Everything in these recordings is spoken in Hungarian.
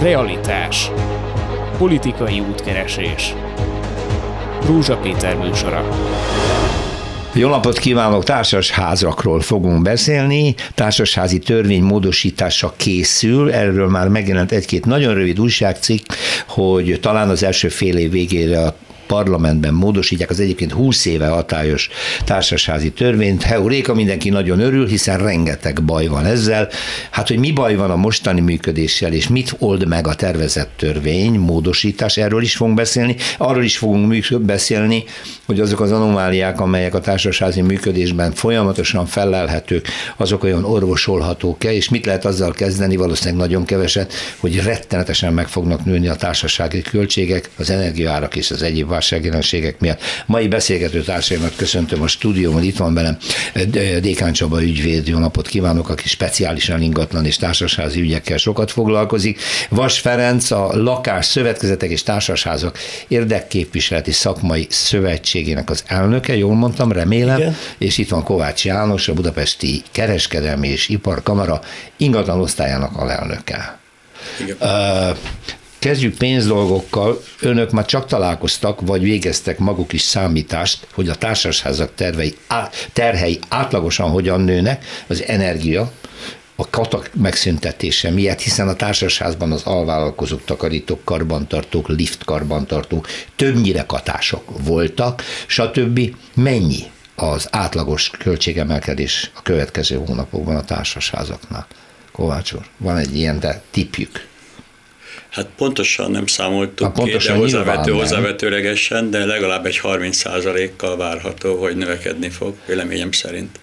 Realitás. Politikai útkeresés. Rózsa Péter műsora. Jó napot kívánok! Társasházakról fogunk beszélni. Társasházi törvény módosítása készül. Erről már megjelent egy-két nagyon rövid újságcikk, hogy talán az első fél év végére a parlamentben módosítják az egyébként 20 éve hatályos társasházi törvényt. Heuréka, mindenki nagyon örül, hiszen rengeteg baj van ezzel. Hát, hogy mi baj van a mostani működéssel, és mit old meg a tervezett törvény, módosítás, erről is fogunk beszélni. Arról is fogunk beszélni, hogy azok az anomáliák, amelyek a társasházi működésben folyamatosan felelhetők, azok olyan orvosolhatók-e, és mit lehet azzal kezdeni, valószínűleg nagyon keveset, hogy rettenetesen meg fognak nőni a társasági költségek, az energiaárak és az egyéb válságjelenségek miatt. Mai beszélgető társaimat köszöntöm a stúdióban, itt van velem Dékán Csaba ügyvéd, jó napot kívánok, aki speciálisan ingatlan és társasházi ügyekkel sokat foglalkozik. Vas Ferenc, a Lakás Szövetkezetek és Társasházak Érdekképviseleti Szakmai Szövetségének az elnöke, jól mondtam, remélem, Igen. és itt van Kovács János, a Budapesti Kereskedelmi és Iparkamara ingatlan osztályának alelnöke. Igen. Kezdjük pénzdolgokkal. Önök már csak találkoztak, vagy végeztek maguk is számítást, hogy a társasházak tervei, terhei átlagosan hogyan nőnek, az energia, a katak megszüntetése miatt, hiszen a társasházban az alvállalkozók, takarítók, karbantartók, lift karbantartók többnyire katások voltak, stb. Mennyi az átlagos költségemelkedés a következő hónapokban a társasházaknál? Kovács úr, van egy ilyen de tipjük. Hát pontosan nem számoltuk hát pontosan ki, de hozzávető, hozzávetőlegesen, de legalább egy 30%-kal várható, hogy növekedni fog, véleményem szerint.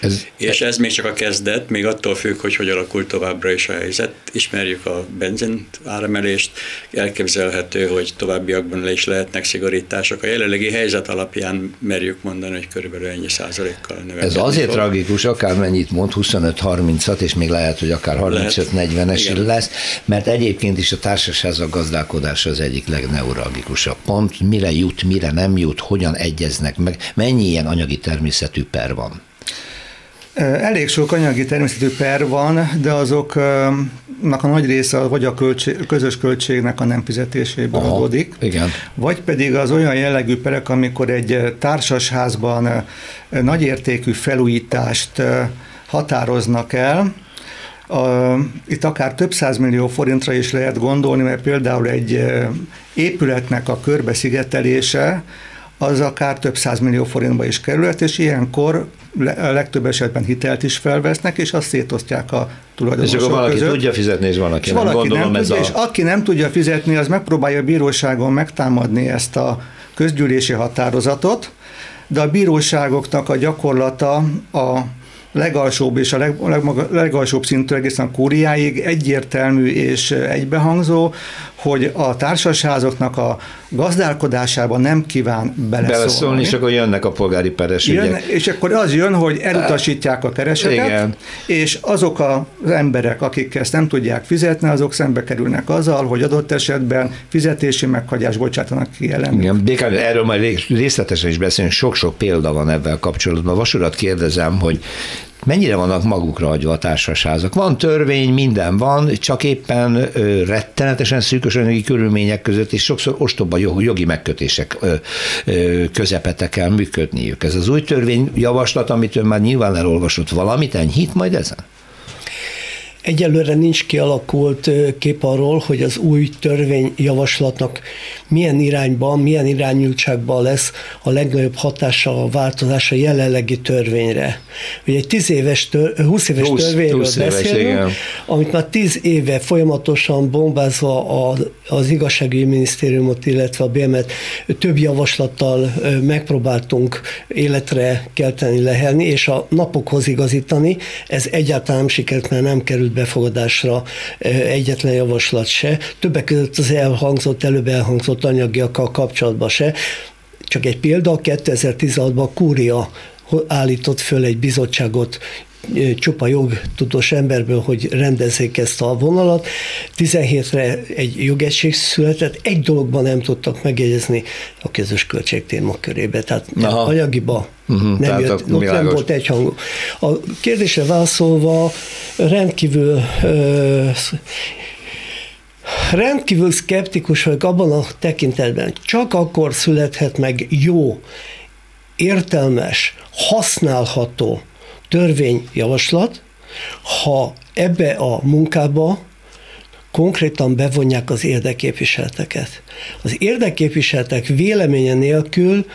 Ez, és ez még csak a kezdet, még attól függ, hogy hogy alakul továbbra is a helyzet. Ismerjük a benzin áremelést, elképzelhető, hogy továbbiakban le is lehetnek szigorítások. A jelenlegi helyzet alapján merjük mondani, hogy körülbelül ennyi százalékkal növekedni Ez azért fog. tragikus, mennyit mond, 25-30-at, és még lehet, hogy akár 35-40-es lesz, mert egyébként is a társaság gazdálkodás az egyik legneuralgikusabb pont. Mire jut, mire nem jut, hogyan egyeznek meg, mennyi ilyen anyagi természetű per van. Elég sok anyagi természetű per van, de azoknak a nagy része vagy a költség, közös költségnek a nem fizetéséből Aha, adódik, igen. vagy pedig az olyan jellegű perek, amikor egy társasházban nagyértékű felújítást határoznak el, itt akár több millió forintra is lehet gondolni, mert például egy épületnek a körbeszigetelése az akár több millió forintba is kerülhet, és ilyenkor a legtöbb esetben hitelt is felvesznek, és azt szétosztják a tulajdonosok És akkor valaki között. tudja fizetni, és van, aki és nem. Valaki Gondolom nem ez tudja, a... és aki nem tudja fizetni, az megpróbálja a bíróságon megtámadni ezt a közgyűlési határozatot, de a bíróságoknak a gyakorlata a legalsóbb és a leg, legmaga, legalsóbb szintű egészen a kúriáig egyértelmű és egybehangzó, hogy a társasházoknak a gazdálkodásában nem kíván beleszólni. Beleszólni, és akkor jönnek a polgári peres jön, És akkor az jön, hogy elutasítják a keresetet, Igen. és azok az emberek, akik ezt nem tudják fizetni, azok szembe kerülnek azzal, hogy adott esetben fizetési meghagyás bocsátanak ki ellenük. Igen, Békán, erről majd részletesen is beszélünk, sok-sok példa van ebben kapcsolatban. Vasurat kérdezem, hogy mennyire vannak magukra hagyva a társasházak. Van törvény, minden van, csak éppen ö, rettenetesen szűkös anyagi körülmények között, és sokszor ostoba jogi megkötések ö, ö, közepete kell működniük. Ez az új törvény javaslat, amit ön már nyilván elolvasott valamit, enyhít majd ezen? Egyelőre nincs kialakult kép arról, hogy az új törvényjavaslatnak milyen irányban, milyen irányultságban lesz a legnagyobb hatása, a változása jelenlegi törvényre. Ugye egy 10 éves, tör, 20 éves 20, törvényről 20 beszélünk, éves, amit már 10 éve folyamatosan bombázva a, az igazságügyi minisztériumot, illetve a BM-et több javaslattal megpróbáltunk életre kelteni, lehelni, és a napokhoz igazítani. Ez egyáltalán nem sikerült, mert nem került befogadásra egyetlen javaslat se. Többek között az elhangzott, előbb elhangzott anyagiakkal kapcsolatban se. Csak egy példa, 2016-ban Kúria állított föl egy bizottságot csupa jogtudós emberből, hogy rendezzék ezt a vonalat. 17-re egy jogegység született, egy dologban nem tudtak megjegyezni a közös költség témakörébe, tehát Aha. anyagiba Uh-huh, nem, jött, ott nem volt egy hang. A kérdésre válaszolva rendkívül rendkívül szkeptikus vagyok abban a tekintetben, csak akkor születhet meg jó, értelmes, használható törvényjavaslat, ha ebbe a munkába konkrétan bevonják az érdeképviseleteket. Az érdeképviseletek véleménye nélkül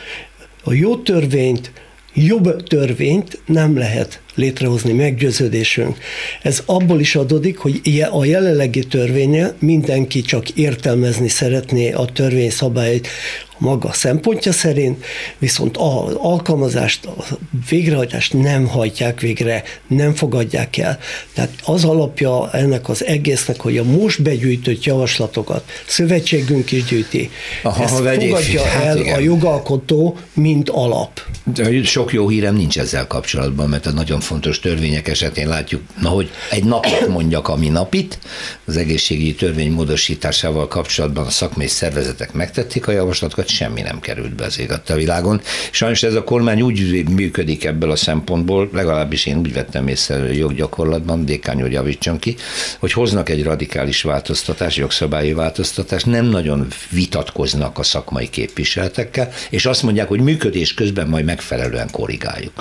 a jó törvényt, jobb törvényt nem lehet létrehozni, meggyőződésünk. Ez abból is adódik, hogy a jelenlegi törvénye mindenki csak értelmezni szeretné a törvény szabályait maga szempontja szerint, viszont a alkalmazást, a végrehajtást nem hajtják végre, nem fogadják el. Tehát az alapja ennek az egésznek, hogy a most begyűjtött javaslatokat szövetségünk is gyűjti, Aha, ezt fogadja hát el igen. a jogalkotó, mint alap. De sok jó hírem nincs ezzel kapcsolatban, mert a nagyon fontos törvények esetén látjuk, na hogy egy napot mondjak, ami napit, az egészségügyi törvény módosításával kapcsolatban a szakmai szervezetek megtették a javaslatokat, semmi nem került be az világon. Sajnos ez a kormány úgy működik ebből a szempontból, legalábbis én úgy vettem észre joggyakorlatban, Dékány hogy javítson ki, hogy hoznak egy radikális változtatás, jogszabályi változtatás, nem nagyon vitatkoznak a szakmai képviseletekkel, és azt mondják, hogy működés közben majd megfelelően korrigáljuk.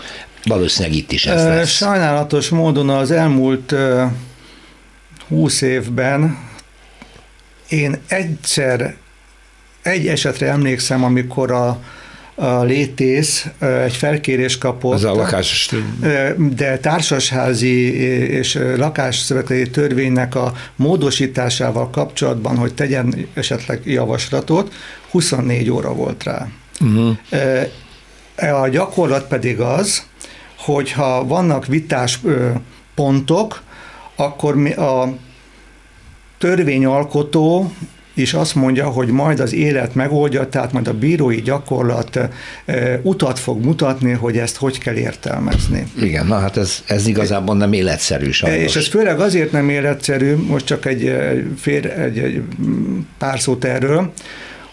Valószínűleg itt is ez lesz. Sajnálatos módon az elmúlt húsz évben én egyszer, egy esetre emlékszem, amikor a, a létész egy felkérés kapott. Az a lakás. De társasházi és lakásszövetei törvénynek a módosításával kapcsolatban, hogy tegyen esetleg javaslatot, 24 óra volt rá. Uh-huh. A gyakorlat pedig az, hogyha vannak vitás pontok, akkor mi a törvényalkotó és azt mondja, hogy majd az élet megoldja, tehát majd a bírói gyakorlat utat fog mutatni, hogy ezt hogy kell értelmezni. Igen, na hát ez, ez igazából nem életszerű sajnos. És ez főleg azért nem életszerű, most csak egy, fér, egy, egy pár szót erről.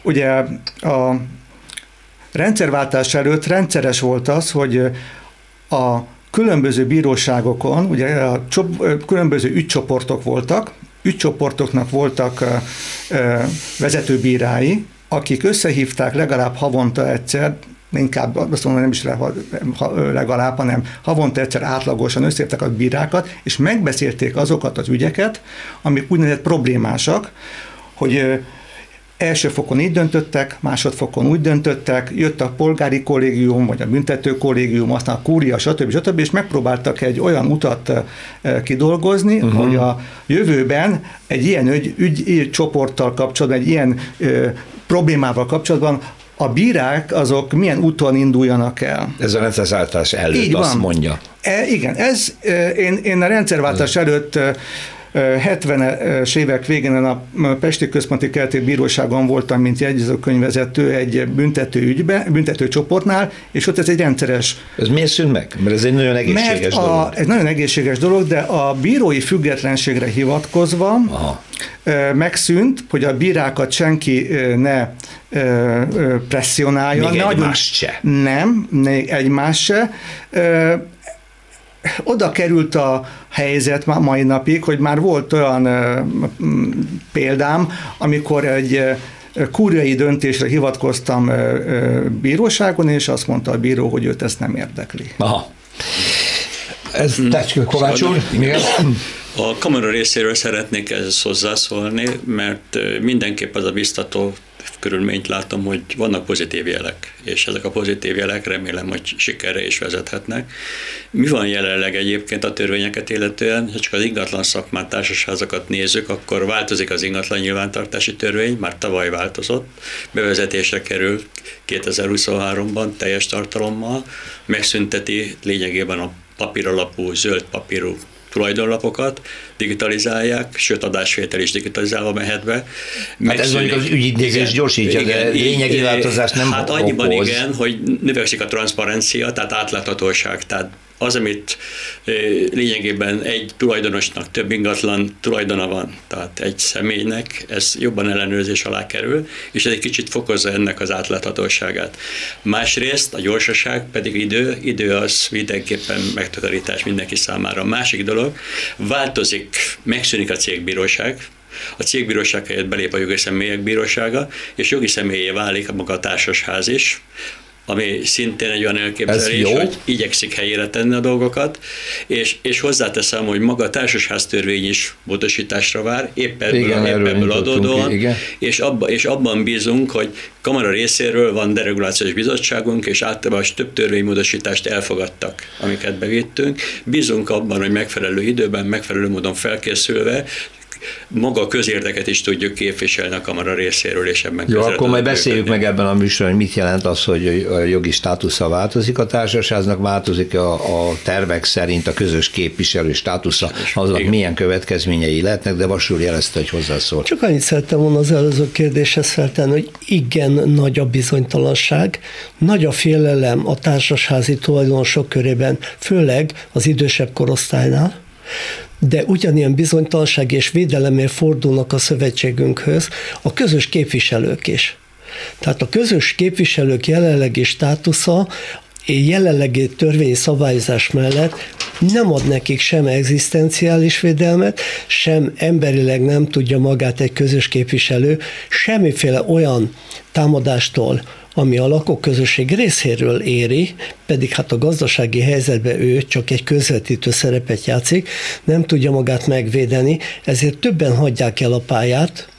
Ugye a rendszerváltás előtt rendszeres volt az, hogy a különböző bíróságokon, ugye a különböző ügycsoportok voltak, ügycsoportoknak voltak vezetőbírái, akik összehívták legalább havonta egyszer, inkább azt mondom, nem is legalább, hanem havonta egyszer átlagosan összehívták a bírákat, és megbeszélték azokat az ügyeket, amik úgynevezett problémásak, hogy Első fokon így döntöttek, másodfokon úgy döntöttek, jött a polgári kollégium, vagy a büntető kollégium, aztán a kúria, stb. stb. és megpróbáltak egy olyan utat kidolgozni, uh-huh. hogy a jövőben egy ilyen ügy, ügy csoporttal kapcsolatban, egy ilyen ö, problémával kapcsolatban a bírák azok milyen úton induljanak el. Ez a rendszerváltás előtt Így azt van. mondja. E, igen, ez én, én a rendszerváltás előtt 70-es évek végén a Pesti Központi Keleti Bíróságon voltam, mint jegyzőkönyvvezető egy büntető ügybe, büntető csoportnál, és ott ez egy rendszeres... Ez miért szűnt meg? Mert ez egy nagyon egészséges Mert a, dolog. Ez nagyon egészséges dolog, de a bírói függetlenségre hivatkozva Aha. megszűnt, hogy a bírákat senki ne presszionálja. Még egymást se. Nem, még egymás se oda került a helyzet mai napig, hogy már volt olyan példám, amikor egy kúriai döntésre hivatkoztam bíróságon, és azt mondta a bíró, hogy őt ezt nem érdekli. Aha. Ez hmm. Tecskő Kovács úr, A kamera részéről szeretnék ehhez hozzászólni, mert mindenképp az a biztató körülményt látom, hogy vannak pozitív jelek, és ezek a pozitív jelek remélem, hogy sikerre is vezethetnek. Mi van jelenleg egyébként a törvényeket illetően? Ha csak az ingatlan szakmát, társasházakat nézzük, akkor változik az ingatlan nyilvántartási törvény, már tavaly változott, bevezetésre kerül 2023-ban teljes tartalommal, megszünteti lényegében a papíralapú, zöld papírú tulajdonlapokat digitalizálják, sőt adásvétel is digitalizálva mehet be. Hát ez mondjuk az ügyintézés gyorsítja, igen, de lényegi változás nem Hát annyiban okoz. igen, hogy növekszik a transzparencia, tehát átláthatóság, tehát az, amit lényegében egy tulajdonosnak több ingatlan tulajdona van, tehát egy személynek, ez jobban ellenőrzés alá kerül, és ez egy kicsit fokozza ennek az átláthatóságát. Másrészt a gyorsaság pedig idő, idő az mindenképpen megtakarítás mindenki számára. A másik dolog, változik, megszűnik a cégbíróság, a cégbíróság helyett belép a jogi személyek bírósága, és jogi személyé válik maga a társasház is, ami szintén egy olyan elképzelés, hogy igyekszik helyére tenni a dolgokat, és, és hozzáteszem, hogy maga a társasháztörvény is módosításra vár, épp ebből, igen, épp ebből adódóan, igen. És, abba, és abban bízunk, hogy kamara részéről van deregulációs bizottságunk, és általában több törvénymódosítást elfogadtak, amiket bevittünk. Bízunk abban, hogy megfelelő időben, megfelelő módon felkészülve maga a közérdeket is tudjuk képviselni a kamara részéről, és ebben Jó, akkor majd beszéljük meg ebben a műsorban, hogy mit jelent az, hogy a jogi státusza változik a társaságnak, változik a, a tervek szerint a közös képviselő státusza, aznak Igen. milyen következményei lehetnek, de Vasul jelezte, hogy hozzászól. Csak annyit szerettem volna az előző kérdéshez feltenni, hogy igen nagy a bizonytalanság, nagy a félelem a társasházi tulajdonosok körében, főleg az idősebb korosztálynál, de ugyanilyen bizonytalanság és védelemért fordulnak a szövetségünkhöz a közös képviselők is. Tehát a közös képviselők jelenlegi státusza jelenlegi törvényi szabályozás mellett nem ad nekik sem egzisztenciális védelmet, sem emberileg nem tudja magát egy közös képviselő semmiféle olyan támadástól, ami a lakóközösség részéről éri, pedig hát a gazdasági helyzetben ő csak egy közvetítő szerepet játszik, nem tudja magát megvédeni, ezért többen hagyják el a pályát,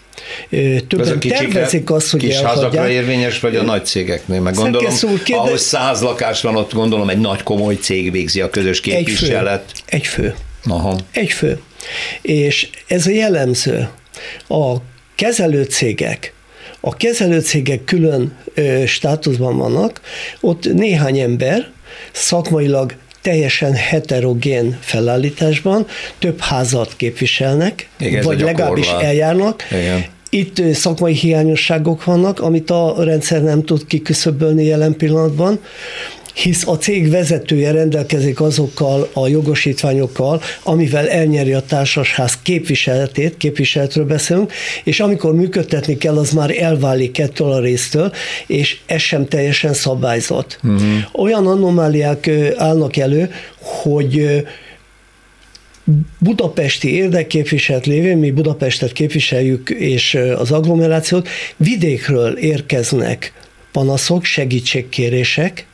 Többen tervezik azt, hogy kis elhagyják. házakra érvényes, vagy a nagy cégeknél? Meg gondolom, úr, kérde... ahhoz száz lakás van, ott gondolom egy nagy komoly cég végzi a közös képviselet. Egy fő. Egy fő. Aha. Egy fő. És ez a jellemző. A kezelő cégek, a kezelőcégek külön ö, státuszban vannak, ott néhány ember szakmailag teljesen heterogén felállításban több házat képviselnek, Igen, vagy legalábbis eljárnak. Igen. Itt szakmai hiányosságok vannak, amit a rendszer nem tud kiküszöbölni jelen pillanatban hisz a cég vezetője rendelkezik azokkal a jogosítványokkal, amivel elnyeri a társasház képviseletét, képviseletről beszélünk, és amikor működtetni kell, az már elválik ettől a résztől, és ez sem teljesen szabályzott. Uh-huh. Olyan anomáliák állnak elő, hogy budapesti érdekképviselet lévén, mi Budapestet képviseljük, és az agglomerációt, vidékről érkeznek panaszok, segítségkérések,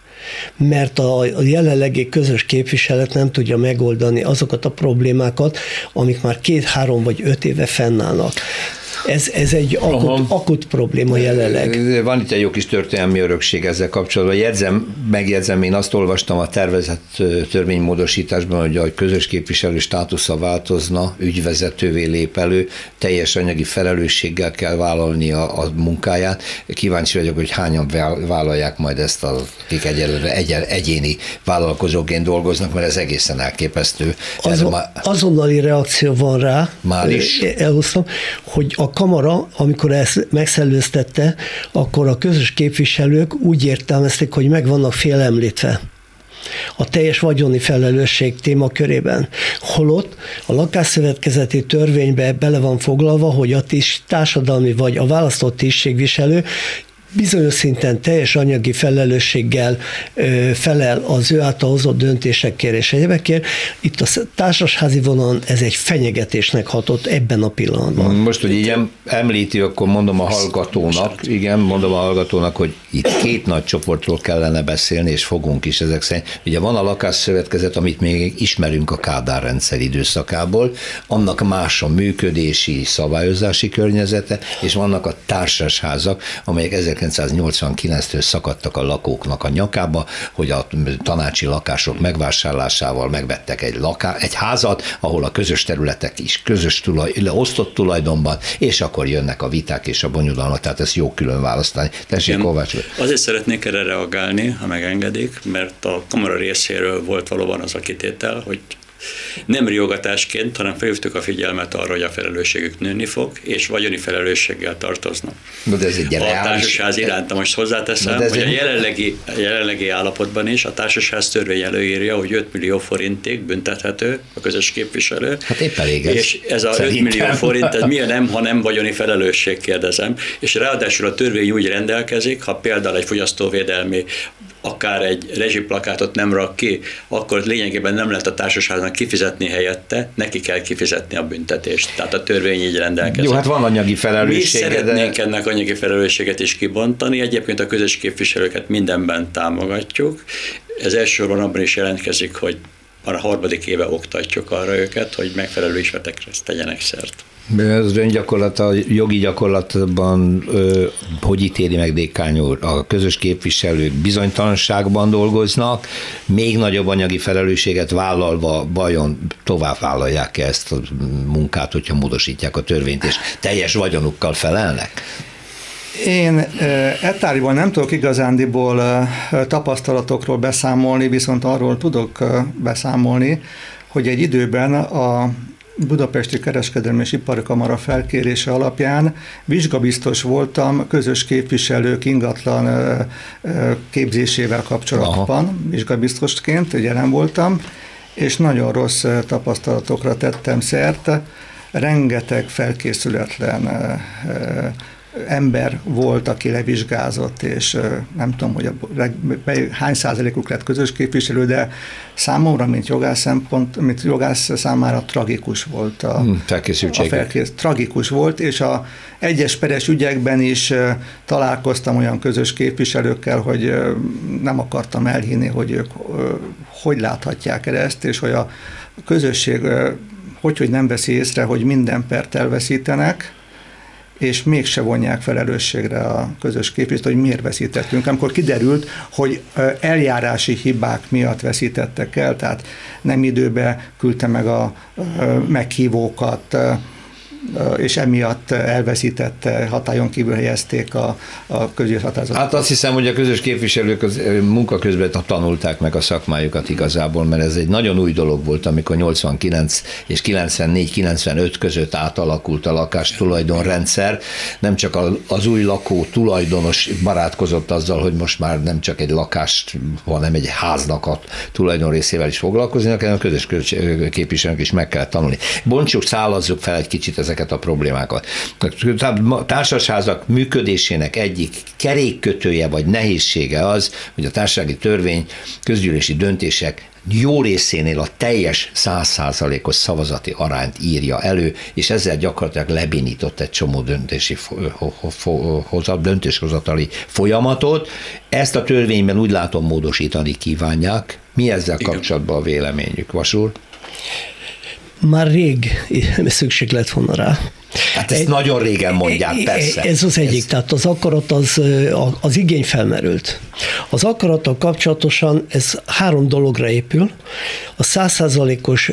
mert a jelenlegi közös képviselet nem tudja megoldani azokat a problémákat, amik már két-három vagy öt éve fennállnak. Ez, ez egy akut, akut probléma jelenleg. Van itt egy jó kis történelmi örökség ezzel kapcsolatban. Jegyzem, megjegyzem, én azt olvastam a tervezett törvénymódosításban, hogy a közös képviselő státusza változna, ügyvezetővé lép elő, teljes anyagi felelősséggel kell vállalni a, a munkáját. Kíváncsi vagyok, hogy hányan vállalják majd ezt, akik egyelőre egy, egyéni vállalkozóként dolgoznak, mert ez egészen elképesztő. Azon, már... Azonnali reakció van rá. Már is. Elhoztam, hogy a kamara, amikor ezt megszellőztette, akkor a közös képviselők úgy értelmezték, hogy meg vannak félemlítve a teljes vagyoni felelősség témakörében. Holott a lakásszövetkezeti törvénybe bele van foglalva, hogy a tis, társadalmi vagy a választott tisztségviselő bizonyos szinten teljes anyagi felelősséggel felel az ő által hozott döntésekért és egyebekért. Itt a társasházi vonalon ez egy fenyegetésnek hatott ebben a pillanatban. Most, hogy így említi, akkor mondom a hallgatónak, igen, mondom a hallgatónak, hogy itt két nagy csoportról kellene beszélni, és fogunk is ezek szerint. Ugye van a lakásszövetkezet, amit még ismerünk a Kádár rendszer időszakából, annak más a működési, szabályozási környezete, és vannak a társasházak, amelyek ezek 1989-től szakadtak a lakóknak a nyakába, hogy a tanácsi lakások megvásárlásával megvettek egy, laká, egy házat, ahol a közös területek is közös tulaj, osztott tulajdonban, és akkor jönnek a viták és a bonyodalmak, tehát ezt jó külön választani. Tessék, Kovács. Azért szeretnék erre reagálni, ha megengedik, mert a kamara részéről volt valóban az a kitétel, hogy nem riogatásként, hanem felhívtuk a figyelmet arra, hogy a felelősségük nőni fog, és vagyoni felelősséggel tartoznak. de ez egy a társaság iránt most hozzáteszem, hogy a jelenlegi, a jelenlegi állapotban is a társaság törvény előírja, hogy 5 millió forintig büntethető a közös képviselő. Hát épp elég ez. És ez a Szerintem. 5 millió forint, ez milyen nem, ha nem vagyoni felelősség, kérdezem. És ráadásul a törvény úgy rendelkezik, ha például egy fogyasztóvédelmi akár egy rezsiplakátot nem rak ki, akkor lényegében nem lehet a társaságnak kifizetni helyette, neki kell kifizetni a büntetést. Tehát a törvény így rendelkezik. Jó, hát van anyagi felelősség. Mi szeretnénk de... ennek anyagi felelősséget is kibontani, egyébként a közös képviselőket mindenben támogatjuk. Ez elsősorban abban is jelentkezik, hogy már a harmadik éve oktatjuk arra őket, hogy megfelelő ismeretekre tegyenek szert. Az öngyakorlat, a jogi gyakorlatban hogy ítéli meg Dékány úr? A közös képviselők bizonytalanságban dolgoznak, még nagyobb anyagi felelősséget vállalva bajon tovább vállalják -e ezt a munkát, hogyha módosítják a törvényt, és teljes vagyonukkal felelnek? Én ettáriból nem tudok igazándiból tapasztalatokról beszámolni, viszont arról tudok beszámolni, hogy egy időben a Budapesti Kereskedelmi és Ipari Kamara felkérése alapján vizsgabiztos voltam közös képviselők ingatlan képzésével kapcsolatban, Aha. vizsgabiztosként jelen voltam, és nagyon rossz tapasztalatokra tettem szert, rengeteg felkészületlen ember volt, aki levizsgázott, és nem tudom, hogy a, hány százalékuk lett közös képviselő, de számomra, mint jogász szempont, mint jogász számára tragikus volt a, hmm. A felkész, tragikus volt, és a egyes peres ügyekben is találkoztam olyan közös képviselőkkel, hogy nem akartam elhinni, hogy ők hogy láthatják el ezt, és hogy a közösség hogy, hogy nem veszi észre, hogy minden pert elveszítenek, és mégse vonják felelősségre a közös képviselőt, hogy miért veszítettünk. Amikor kiderült, hogy eljárási hibák miatt veszítettek el, tehát nem időbe küldte meg a meghívókat, és emiatt elveszítette, hatályon kívül helyezték a, a közös határozatot. Hát azt hiszem, hogy a közös képviselők az munka közben tanulták meg a szakmájukat igazából, mert ez egy nagyon új dolog volt, amikor 89 és 94-95 között átalakult a lakás tulajdonrendszer. Nem csak az új lakó tulajdonos barátkozott azzal, hogy most már nem csak egy lakást, hanem egy háznak a tulajdon részével is foglalkozni, hanem a közös képviselők is meg kell tanulni. Bontsuk, szállazzuk fel egy kicsit ezeket ezeket a problémákat. A társasházak működésének egyik kerékkötője vagy nehézsége az, hogy a társasági törvény közgyűlési döntések jó részénél a teljes százszázalékos szavazati arányt írja elő, és ezzel gyakorlatilag lebénított egy csomó döntési döntéshozatali folyamatot. Ezt a törvényben úgy látom módosítani kívánják. Mi ezzel kapcsolatban a véleményük, Vasúr? Már rég szükség lett volna rá. Hát ezt Egy, nagyon régen mondják, persze. Ez az egyik, ez... tehát az akarat, az, az igény felmerült. Az akarattal kapcsolatosan ez három dologra épül. A százszázalékos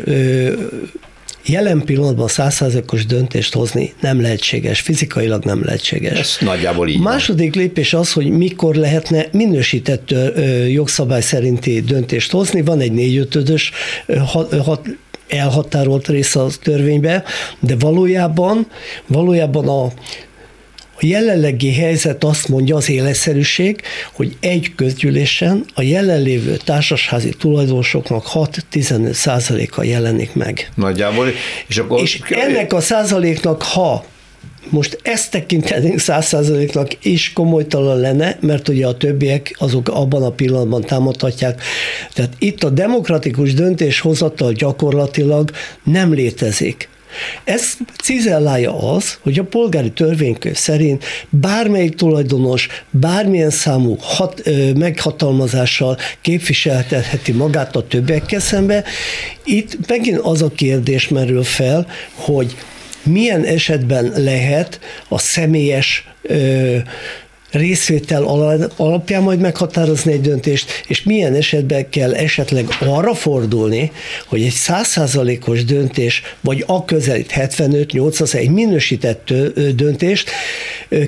Jelen pillanatban százszázalékos döntést hozni nem lehetséges, fizikailag nem lehetséges. Ez nagyjából így Második van. lépés az, hogy mikor lehetne minősített jogszabály szerinti döntést hozni. Van egy négyötödös elhatárolt része a törvénybe, de valójában, valójában a a jelenlegi helyzet azt mondja az életszerűség, hogy egy közgyűlésen a jelenlévő társasházi tulajdonosoknak 6-15 százaléka jelenik meg. Nagyjából. És, akkor és ennek a százaléknak, ha most ezt tekintenénk százszázaléknak is komolytalan lenne, mert ugye a többiek azok abban a pillanatban támadhatják. Tehát itt a demokratikus döntéshozatal gyakorlatilag nem létezik. Ez cizellálja az, hogy a polgári törvénykönyv szerint bármelyik tulajdonos bármilyen számú hat, ö, meghatalmazással képviseltetheti magát a többiekkel szembe. Itt megint az a kérdés merül fel, hogy milyen esetben lehet a személyes ö, részvétel alapján majd meghatározni egy döntést, és milyen esetben kell esetleg arra fordulni, hogy egy százszázalékos döntés, vagy a közelít 75-80 egy minősített döntést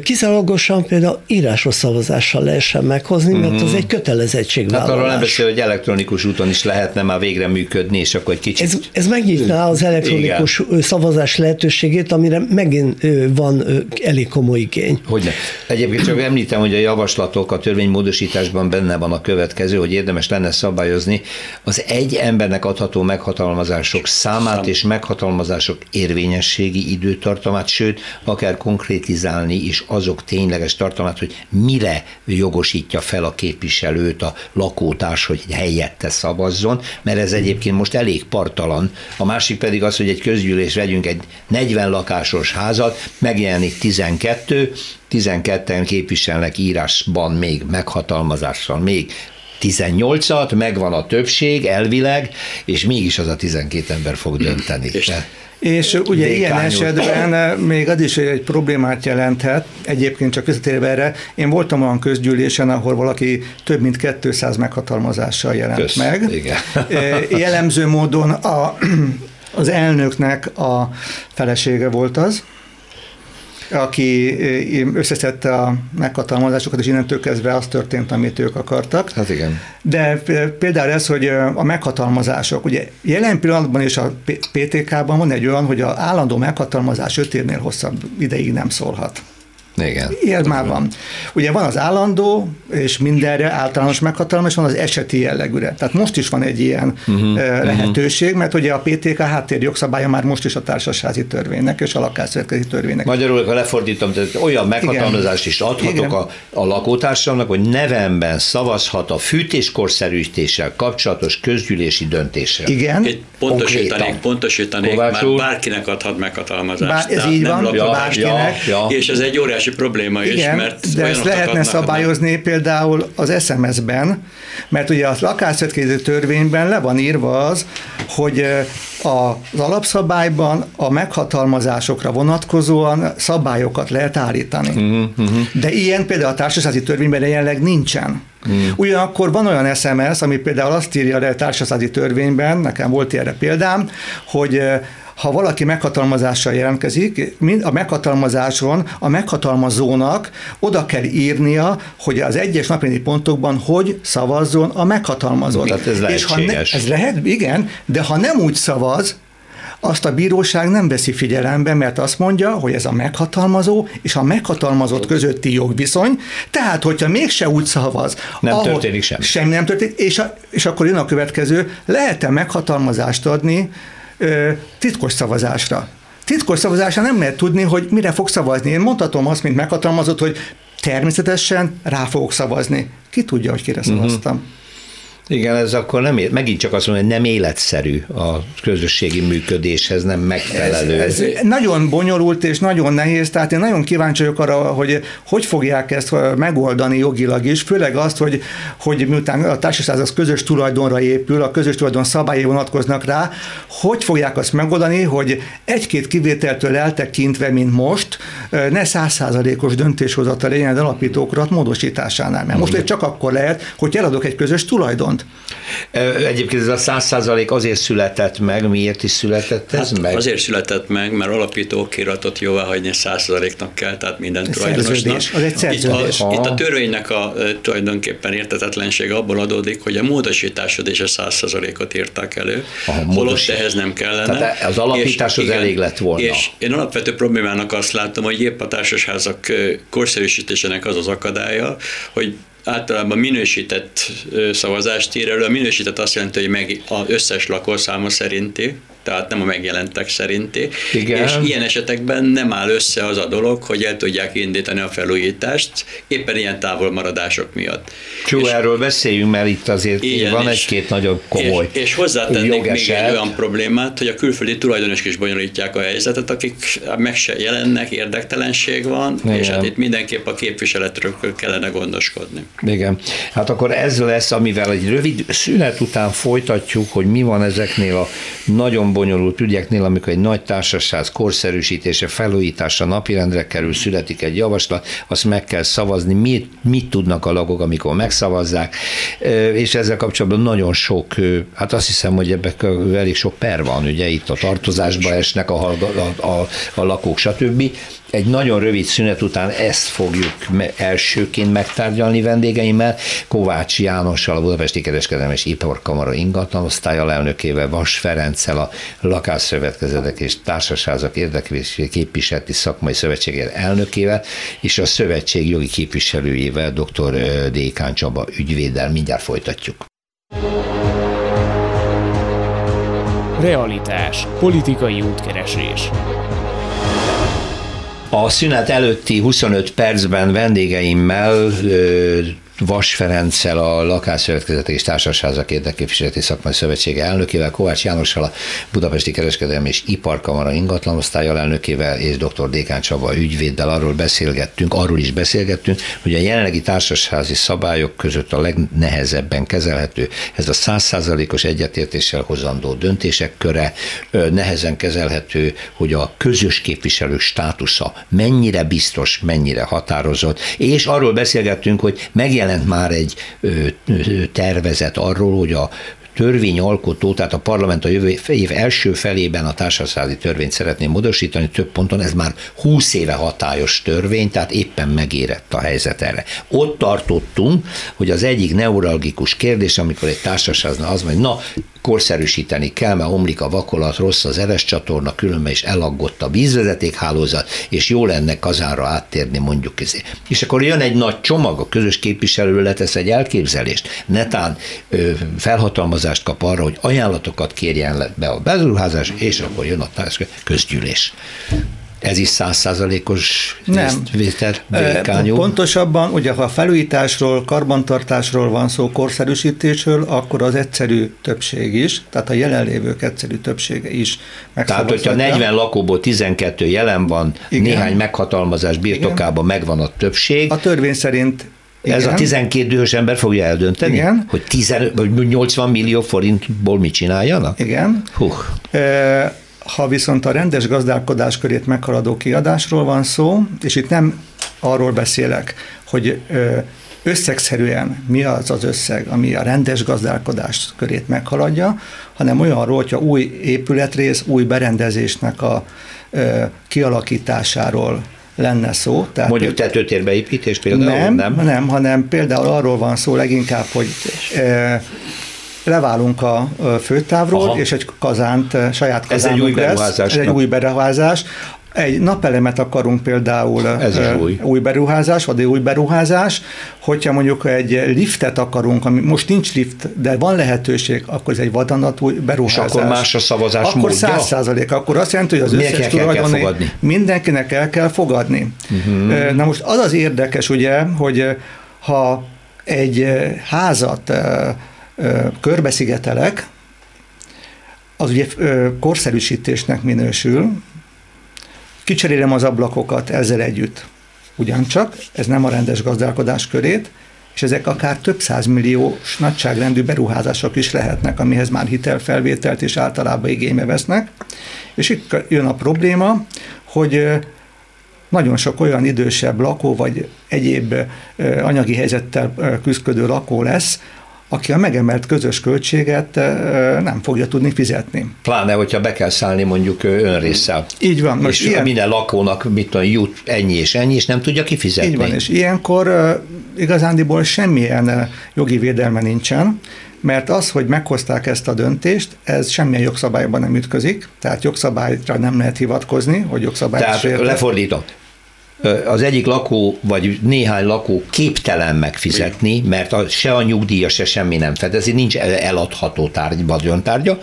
kizárólagosan például írásos szavazással lehessen meghozni, mert az mhm. egy kötelezettségvállalás. Hát arról nem beszél, hogy elektronikus úton is lehetne már végre működni, és akkor egy kicsit... Ez, ez megnyitná az elektronikus Igen. szavazás lehetőségét, amire megint van elég komoly igény. Hogyne. Egyébként csak említem, hogy a javaslatok a törvénymódosításban benne van a következő, hogy érdemes lenne szabályozni az egy embernek adható meghatalmazások számát és meghatalmazások érvényességi időtartamát, sőt, akár konkrétizálni is azok tényleges tartalmát, hogy mire jogosítja fel a képviselőt a lakótárs, hogy helyette szavazzon, mert ez egyébként most elég partalan. A másik pedig az, hogy egy közgyűlés vegyünk egy 40 lakásos házat, megjelenik 12, 12-en képviselnek írásban még meghatalmazással, még 18-at, megvan a többség elvileg, és mégis az a 12 ember fog dönteni. És, és ugye ilyen esetben még az is egy problémát jelenthet, egyébként csak visszatérve erre, én voltam olyan közgyűlésen, ahol valaki több mint 200 meghatalmazással jelent Kösz, meg. Igen. Jellemző módon a, az elnöknek a felesége volt az, aki összeszedte a meghatalmazásokat, és innentől kezdve az történt, amit ők akartak. Hát igen. De például ez, hogy a meghatalmazások, ugye jelen pillanatban és a PTK-ban van egy olyan, hogy az állandó meghatalmazás öt évnél hosszabb ideig nem szólhat. Igen. Ilyen már van. Ugye van az állandó, és mindenre általános meghatalmazás, van az eseti jellegűre. Tehát most is van egy ilyen uh-huh, lehetőség, mert ugye a PTK háttér jogszabálya már most is a társasházi törvénynek és a lakásszövetkezeti törvénynek. Magyarul, ha lefordítom, tehát olyan meghatalmazást is adhatok a, a lakótársamnak, hogy nevemben szavazhat a fűtéskorszerűsítéssel kapcsolatos közgyűlési döntésre. Igen. Pontosítanék, pontosítanék, már bárkinek adhat meghatalmazást. Bár, ez így van, ja, bárkinek. Ja, ja. És ez egy óriási óriási probléma is, Igen, mert de ezt lehetne szabályozni a... például az SMS-ben, mert ugye a lakásszövetkező törvényben le van írva az, hogy az alapszabályban a meghatalmazásokra vonatkozóan szabályokat lehet állítani. Uh-huh, uh-huh. De ilyen például a társasági törvényben jelenleg nincsen. Hmm. Ugyanakkor van olyan SMS, ami például azt írja le a társasági törvényben, nekem volt erre példám, hogy ha valaki meghatalmazással jelentkezik, a meghatalmazáson a meghatalmazónak oda kell írnia, hogy az egyes napi pontokban hogy szavazzon a meghatalmazott. Tehát ez És ha ne, ez lehet, igen, de ha nem úgy szavaz, azt a bíróság nem veszi figyelembe, mert azt mondja, hogy ez a meghatalmazó és a meghatalmazott közötti jogviszony, tehát hogyha mégse úgy szavaz, nem ahol történik semmi. Semmi nem történik, és, a, és akkor jön a következő, lehet-e meghatalmazást adni ö, titkos szavazásra. Titkos szavazásra nem lehet tudni, hogy mire fog szavazni. Én mondhatom azt, mint meghatalmazott, hogy természetesen rá fogok szavazni. Ki tudja, hogy kire szavaztam. Uh-huh. Igen, ez akkor nem, megint csak azt mondom, hogy nem életszerű a közösségi működéshez, nem megfelelő. Ez, ez nagyon bonyolult és nagyon nehéz, tehát én nagyon kíváncsi vagyok arra, hogy hogy fogják ezt megoldani jogilag is, főleg azt, hogy, hogy miután a társaság az közös tulajdonra épül, a közös tulajdon szabályai vonatkoznak rá, hogy fogják azt megoldani, hogy egy-két kivételtől eltekintve, mint most, ne százszázalékos döntéshozatal legyen az alapítókrat módosításánál. Mert most csak akkor lehet, hogy eladok egy közös tulajdon viszont. Egyébként ez a száz százalék azért született meg, miért is született ez hát meg? Azért született meg, mert alapító okiratot jóvá hagyni száz százalékot kell, tehát minden tulajdonosnak. Az egy szerződés. Itt a, itt a törvénynek a tulajdonképpen értetetlensége abból adódik, hogy a módosításod és a száz százalékot írták elő, Aha, holott ehhez nem kellene. Tehát az alapítás és, az igen, elég lett volna. És én alapvető problémának azt látom, hogy épp a társasházak korszerűsítésének az az akadálya, hogy általában minősített szavazást ír elő. A minősített azt jelenti, hogy meg az összes lakószáma szerinti, tehát nem a megjelentek szerinti. Igen. És ilyen esetekben nem áll össze az a dolog, hogy el tudják indítani a felújítást, éppen ilyen távolmaradások miatt. Jó, és erről beszéljünk, mert itt azért ilyen, van egy-két nagyon komoly És, és hozzátennék még egy olyan problémát, hogy a külföldi tulajdonosok is bonyolítják a helyzetet, akik meg se jelennek, érdektelenség van, Igen. és hát itt mindenképp a képviseletről kellene gondoskodni. Igen. Hát akkor ez lesz, amivel egy rövid szünet után folytatjuk, hogy mi van ezeknél a nagyon bonyolult ügyeknél, amikor egy nagy társaság korszerűsítése, felújítása napirendre kerül, születik egy javaslat, azt meg kell szavazni, mit, mit tudnak a lagok, amikor megszavazzák, és ezzel kapcsolatban nagyon sok, hát azt hiszem, hogy ebben elég sok per van, ugye itt a tartozásba esnek a, a, a, a lakók, stb egy nagyon rövid szünet után ezt fogjuk elsőként megtárgyalni vendégeimmel, Kovács Jánossal, a Budapesti Kereskedelmi és Iparkamara ingatlanosztály elnökével, Vas Ferenccel, a Lakásszövetkezetek és Társasházak Érdekvési Képviseleti Szakmai Szövetségér elnökével, és a szövetség jogi képviselőjével, dr. Dékán Csaba ügyvéddel. Mindjárt folytatjuk. Realitás. Politikai útkeresés. A szünet előtti 25 percben vendégeimmel Vas Ferenccel, a Lakásszövetkezetek és Társasházak Érdekképviseleti Szakmai Szövetsége elnökével, Kovács Jánossal, a Budapesti Kereskedelmi és Iparkamara ingatlanosztályal elnökével és dr. Dékán Csaba ügyvéddel arról beszélgettünk, arról is beszélgettünk, hogy a jelenlegi társasházi szabályok között a legnehezebben kezelhető ez a százszázalékos egyetértéssel hozandó döntések köre, nehezen kezelhető, hogy a közös képviselő státusza mennyire biztos, mennyire határozott, és arról beszélgettünk, hogy megjelent megjelent már egy tervezet arról, hogy a törvényalkotó, tehát a parlament a jövő év első felében a társasági törvényt szeretné módosítani több ponton, ez már 20 éve hatályos törvény, tehát éppen megérett a helyzet erre. Ott tartottunk, hogy az egyik neuralgikus kérdés, amikor egy társaságnál az mondja, na, korszerűsíteni kell, mert omlik a vakolat, rossz az eres csatorna, különben is elaggott a vízvezetékhálózat, és jó lenne kazánra áttérni mondjuk közé. És akkor jön egy nagy csomag, a közös képviselő letesz egy elképzelést, netán ö, felhatalmazást kap arra, hogy ajánlatokat kérjen be a beruházás, és akkor jön a közgyűlés. Ez is százszázalékos részvétel Pontosabban, ugye ha a felújításról, karbantartásról van szó, korszerűsítésről, akkor az egyszerű többség is, tehát a jelenlévők egyszerű többsége is Tehát, hogyha 40 lakóból 12 jelen van, Igen. néhány meghatalmazás birtokában Igen. megvan a többség. A törvény szerint igen. Ez a 12 dühös ember fogja eldönteni? Igen. Hogy 15, vagy 80 millió forintból mit csináljanak? Igen. Hú. E, ha viszont a rendes gazdálkodás körét meghaladó kiadásról van szó, és itt nem arról beszélek, hogy összegszerűen mi az az összeg, ami a rendes gazdálkodás körét meghaladja, hanem olyanról, hogyha új épületrész, új berendezésnek a kialakításáról lenne szó. Tehát Mondjuk tetőtérbeépítés például? Nem, nem, nem, hanem például arról van szó leginkább, hogy leválunk a főtávról, Aha. és egy kazánt, saját kazánunk Ez egy új beruházás. Ez egy új beruházás. Egy napelemet akarunk például Ez is új. új beruházás, vagy új beruházás, hogyha mondjuk egy liftet akarunk, ami most nincs lift, de van lehetőség, akkor ez egy vadonatúj beruházás. És akkor más a szavazás Akkor száz százalék, akkor azt jelenti, hogy az Milyen összes tulajdoni mindenkinek el kell fogadni. Uh-huh. Na most az az érdekes, ugye, hogy ha egy házat körbeszigetelek, az ugye korszerűsítésnek minősül, kicserélem az ablakokat ezzel együtt. Ugyancsak, ez nem a rendes gazdálkodás körét, és ezek akár több milliós nagyságrendű beruházások is lehetnek, amihez már hitelfelvételt és általában igénybe vesznek. És itt jön a probléma, hogy nagyon sok olyan idősebb lakó, vagy egyéb anyagi helyzettel küzdködő lakó lesz, aki a megemelt közös költséget nem fogja tudni fizetni. Pláne, hogyha be kell szállni mondjuk önrészsel. Így van. És ilyen... minden lakónak mit tudom, jut ennyi és ennyi, és nem tudja kifizetni. Így van, és ilyenkor igazándiból semmilyen jogi védelme nincsen, mert az, hogy meghozták ezt a döntést, ez semmilyen jogszabályban nem ütközik, tehát jogszabályra nem lehet hivatkozni, hogy jogszabályt Tehát lefordítom, az egyik lakó, vagy néhány lakó képtelen megfizetni, mert a, se a nyugdíja, se semmi nem fedezi, nincs eladható tárgy, vagyontárgya,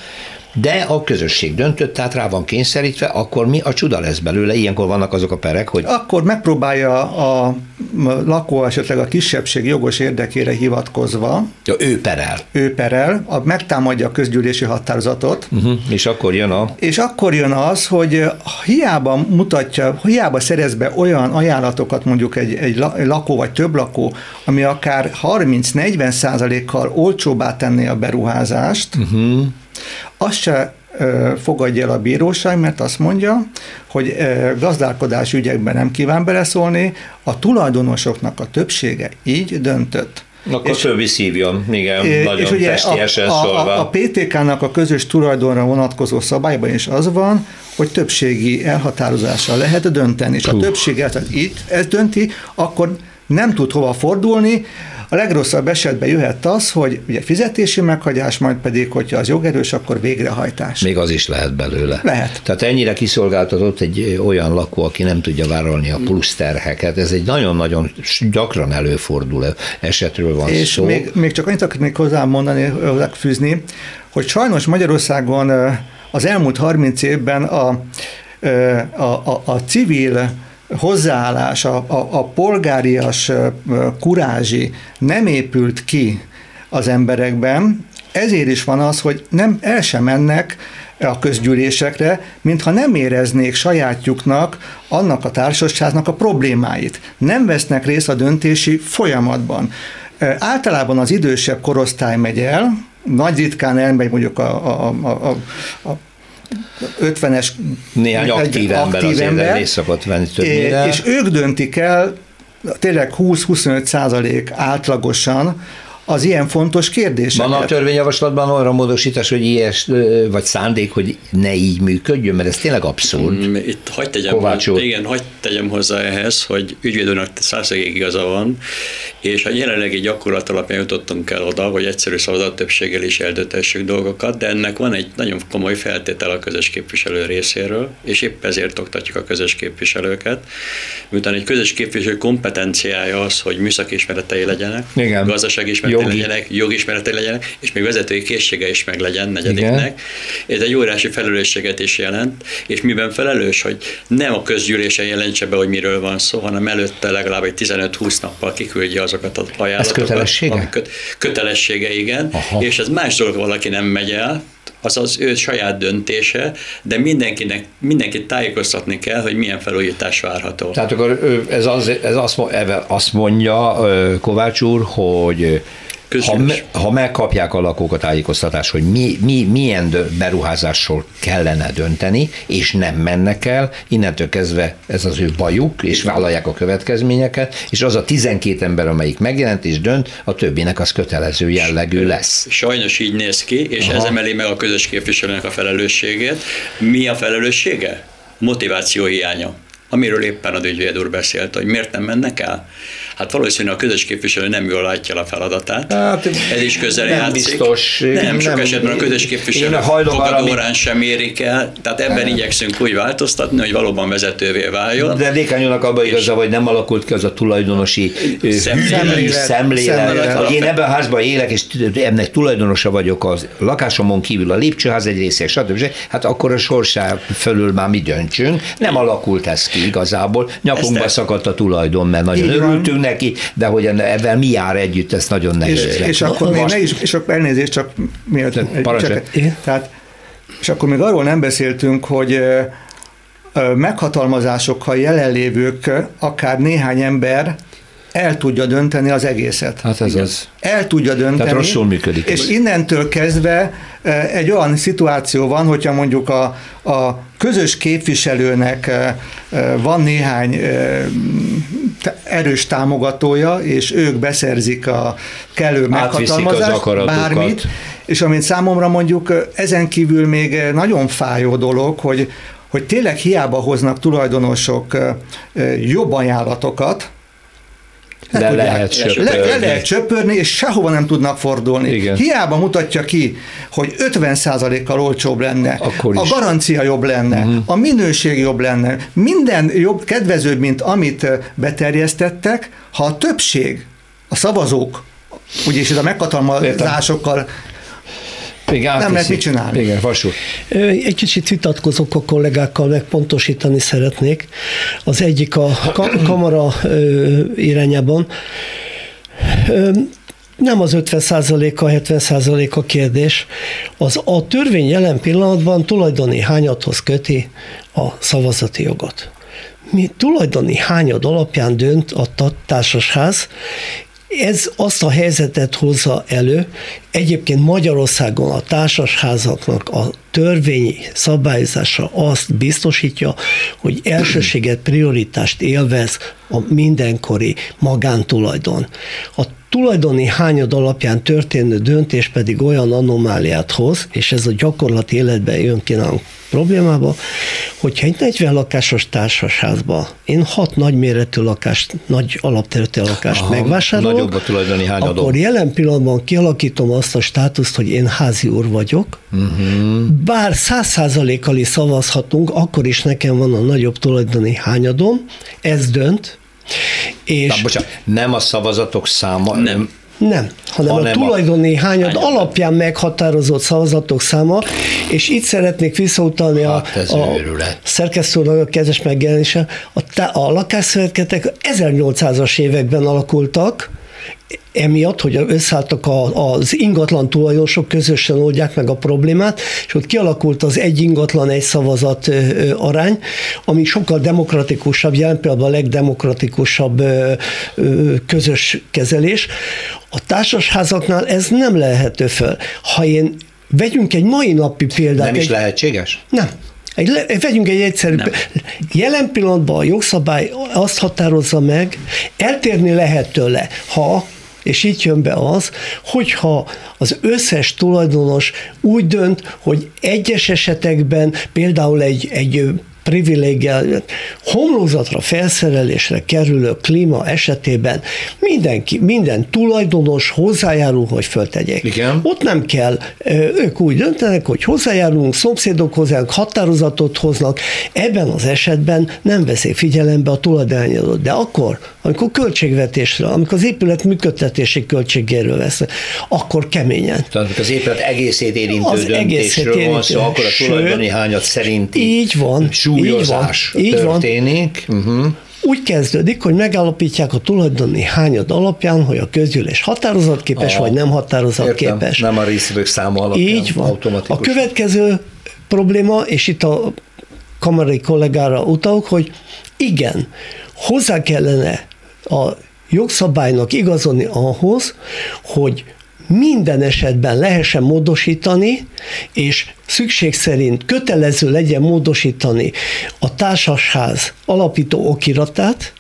de a közösség döntött, tehát rá van kényszerítve, akkor mi a csuda lesz belőle? Ilyenkor vannak azok a perek, hogy... Akkor megpróbálja a lakó esetleg a kisebbség jogos érdekére hivatkozva. Ja, ő perel. Ő perel, a, megtámadja a közgyűlési határozatot. Uh-huh, és akkor jön a... És akkor jön az, hogy hiába mutatja, hiába szerez be olyan ajánlatokat mondjuk egy, egy lakó vagy több lakó, ami akár 30-40 százalékkal olcsóbbá tenné a beruházást, uh-huh az se fogadja el a bíróság, mert azt mondja, hogy gazdálkodás ügyekben nem kíván beleszólni, a tulajdonosoknak a többsége így döntött. Akkor és, többi szívjon, igen, és nagyon és ugye a, a, a, a PTK-nak a közös tulajdonra vonatkozó szabályban is az van, hogy többségi elhatározással lehet dönteni, és Puh. a többség tehát itt ez dönti, akkor nem tud hova fordulni, a legrosszabb esetben jöhet az, hogy ugye fizetési meghagyás, majd pedig, hogyha az jogerős, akkor végrehajtás. Még az is lehet belőle. Lehet. Tehát ennyire kiszolgáltatott egy olyan lakó, aki nem tudja vállalni a plusz terheket. Ez egy nagyon-nagyon gyakran előforduló esetről van És szó. Még, még csak annyit akarnék hozzá mondani, fűzni, hogy sajnos Magyarországon az elmúlt 30 évben a, a, a, a civil hozzáállás, a, a, a polgárias kurázsi nem épült ki az emberekben, ezért is van az, hogy nem el sem mennek a közgyűlésekre, mintha nem éreznék sajátjuknak annak a társaságnak a problémáit. Nem vesznek részt a döntési folyamatban. Általában az idősebb korosztály megy el, nagy ritkán elmegy mondjuk a, a, a, a, a 50-es néhány aktív ember aktív azért ember, részt szokott venni többnyire. És ők döntik el, tényleg 20-25 százalék átlagosan az ilyen fontos kérdéseket. Van a törvényjavaslatban arra módosítás, hogy ilyes, vagy szándék, hogy ne így működjön, mert ez tényleg abszurd. Mm, itt hagyd tegyem, hogy, igen, hagyd tegyem hozzá ehhez, hogy ügyvédőnek százszerékig igaza van, és a jelenlegi gyakorlat alapján jutottunk el oda, hogy egyszerű szavazat többséggel is eldöntessük dolgokat, de ennek van egy nagyon komoly feltétel a közös képviselő részéről, és épp ezért oktatjuk a közös képviselőket. Miután egy közös képviselő kompetenciája az, hogy műszaki ismeretei legyenek, gazdasági ismeretei jogi. legyenek, jogismerete legyenek, és még vezetői készsége is meg legyen negyediknek. Ez egy óriási felelősséget is jelent, és miben felelős, hogy nem a közgyűlésen jelentse be, hogy miről van szó, hanem előtte legalább egy 15-20 nappal kiküldje azokat az ajánlatokat. Ez kötelessége? Köt, kötelessége, igen. Aha. És ez más dolog, valaki nem megy el, az az ő saját döntése, de mindenkinek, mindenkit tájékoztatni kell, hogy milyen felújítás várható. Tehát akkor ez, az, ez azt, azt mondja Kovács úr, hogy ha, me, ha megkapják a lakók a tájékoztatást, hogy mi, mi, milyen beruházásról kellene dönteni, és nem mennek el, innentől kezdve ez az ő bajuk, és vállalják a következményeket, és az a 12 ember, amelyik megjelent és dönt, a többinek az kötelező jellegű lesz. Sajnos így néz ki, és Aha. ez emeli meg a közös képviselőnek a felelősségét. Mi a felelőssége? Motiváció hiánya amiről éppen a ügyvéd úr beszélt, hogy miért nem mennek el. Hát valószínűleg a közös képviselő nem jól látja a feladatát. Hát, Ez is közel nem játszik. Biztos. Nem, nem, sok esetben a közös képviselő fogadórán sem érik el, tehát ebben igyekszünk úgy változtatni, hogy valóban vezetővé váljon. De Dékányónak abban igaza, hogy nem alakult ki az a tulajdonosi szemlélet, szemlélet, hogy én ebben a házban élek, és ennek tulajdonosa vagyok az lakásomon kívül a lépcsőház egy része, stb. Hát akkor a sorsá fölül már mi döntsünk. Nem alakult ez ki igazából. Nyakunkba szakadt a tulajdon, mert nagyon örültünk neki, de hogy ebben mi jár együtt, ez nagyon nehéz. És, és akkor még ne is, és akkor elnézést, csak miért? Csak, tehát, és akkor még arról nem beszéltünk, hogy meghatalmazásokkal jelenlévők, akár néhány ember el tudja dönteni az egészet. Hát ez az. El tudja dönteni. Tehát rosszul működik. És innentől kezdve egy olyan szituáció van, hogyha mondjuk a, a közös képviselőnek van néhány erős támogatója, és ők beszerzik a kellő meghatalmazást, bármit, és amint számomra mondjuk ezen kívül még nagyon fájó dolog, hogy hogy tényleg hiába hoznak tulajdonosok jobb ajánlatokat, le, le lehet söpörni. Le, le lehet söpörni, és sehova nem tudnak fordulni. Igen. Hiába mutatja ki, hogy 50%-kal olcsóbb lenne, Akkor a garancia jobb lenne, uh-huh. a minőség jobb lenne, minden jobb, kedvezőbb, mint amit beterjesztettek, ha a többség, a szavazók, úgyis ez a meghatalmazásokkal igen, nem lehet mit csinálni. Igen, vasú. Egy kicsit vitatkozok a kollégákkal, meg pontosítani szeretnék. Az egyik a kamara irányában. Nem az 50%-a, 70% a kérdés. Az a törvény jelen pillanatban tulajdoni hányathoz köti a szavazati jogot. Mi tulajdoni hányad alapján dönt a társasház, Ez azt a helyzetet hozza elő, egyébként Magyarországon a társasházaknak a törvényi szabályozása azt biztosítja, hogy elsőséget, prioritást élvez a mindenkori magántulajdon. A tulajdoni hányad alapján történő döntés pedig olyan anomáliát hoz, és ez a gyakorlati életben jön ki nálunk problémába, hogyha egy 40 lakásos társasházba én hat nagyméretű lakást, nagy alapterületű lakást Aha, megvásárolok, nagyobb a tulajdoni hányadom. akkor jelen pillanatban kialakítom azt a státuszt, hogy én házi úr vagyok, uh-huh. Bár száz százalékkal is szavazhatunk, akkor is nekem van a nagyobb tulajdoni hányadom, ez dönt, és Na, bocsánat, nem a szavazatok száma, nem. Nem, hanem, hanem a tulajdoni hányad alapján meghatározott szavazatok száma, és itt szeretnék visszautalni hát a, a szerkesztőnek a kezes megjelenése. A, a lakásszövetketek 1800-as években alakultak, emiatt, hogy összeálltak a, az ingatlan tulajdonosok, közösen oldják meg a problémát, és ott kialakult az egy ingatlan, egy szavazat arány, ami sokkal demokratikusabb, jelen például a legdemokratikusabb közös kezelés. A társasházaknál ez nem lehető föl. Ha én Vegyünk egy mai napi példát. Nem is egy, lehetséges? Nem. Egy, vegyünk egy egyszerű. Nem. Jelen pillanatban a jogszabály azt határozza meg, eltérni lehet tőle, ha és itt jön be az, hogyha az összes tulajdonos úgy dönt, hogy egyes esetekben például egy, egy privilégiál, homlokzatra felszerelésre kerülő klíma esetében mindenki, minden tulajdonos hozzájárul, hogy föltegyék. Igen. Ott nem kell, ők úgy döntenek, hogy hozzájárulunk, szomszédok hozzánk, határozatot hoznak, ebben az esetben nem veszik figyelembe a tulajdonányadót. De akkor, amikor költségvetésre, amikor az épület működtetési költségéről vesz, akkor keményen. Tehát az épület egészét érintő az döntésről érintő. van szó, akkor a tulajdoni hányat szerinti így van, súlyozás így van, így történik. Van. Uh-huh. Úgy kezdődik, hogy megállapítják a tulajdoni hányad alapján, hogy a közgyűlés határozatképes, vagy nem határozatképes. Nem a részvevők száma alapján Így van. A következő probléma, és itt a kamarai kollégára utalok, hogy igen, hozzá kellene a jogszabálynak igazodni ahhoz, hogy minden esetben lehessen módosítani, és szükség szerint kötelező legyen módosítani a társasház alapító okiratát,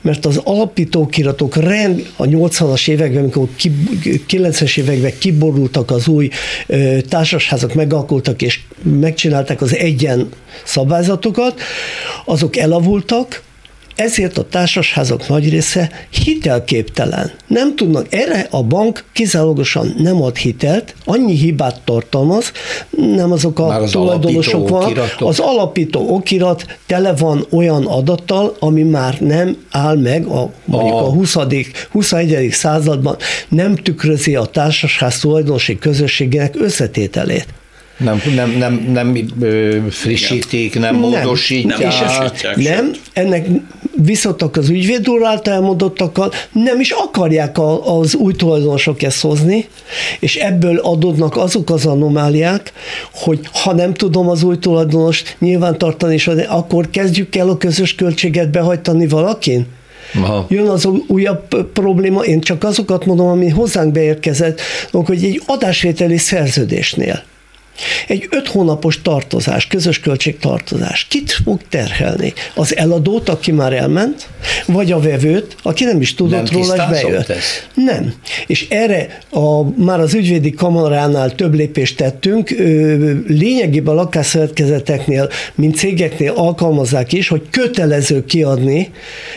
mert az alapító okiratok rend a 80-as években, amikor 90-es években kiborultak az új társasházak, megalkultak és megcsinálták az egyen szabályzatokat, azok elavultak, ezért a társasházak nagy része hitelképtelen. Nem tudnak, erre a bank kizárólagosan nem ad hitelt, annyi hibát tartalmaz, nem azok a az tulajdonosok van. Az alapító okirat tele van olyan adattal, ami már nem áll meg a, mondjuk a, a 20. 21. században, nem tükrözi a társasház tulajdonosi közösségének összetételét. Nem, nem, nem, nem frissítik, nem, nem módosítják. Nem, és nem, ennek viszontak az ügyvéd úr által elmondottakkal nem is akarják a, az új tulajdonosok ezt hozni, és ebből adódnak azok az anomáliák, hogy ha nem tudom az új tulajdonost nyilvántartani, és akkor kezdjük el a közös költséget behajtani valakin? Aha. Jön az újabb probléma, én csak azokat mondom, ami hozzánk beérkezett, hogy egy adásvételi szerződésnél egy öt hónapos tartozás, közös költségtartozás, kit fog terhelni? Az eladót, aki már elment, vagy a vevőt, aki nem is tudott nem róla, hogy bejött? Ez. Nem. És erre a, már az ügyvédi kamaránál több lépést tettünk, lényegében a lakásszövetkezeteknél, mint cégeknél alkalmazzák is, hogy kötelező kiadni,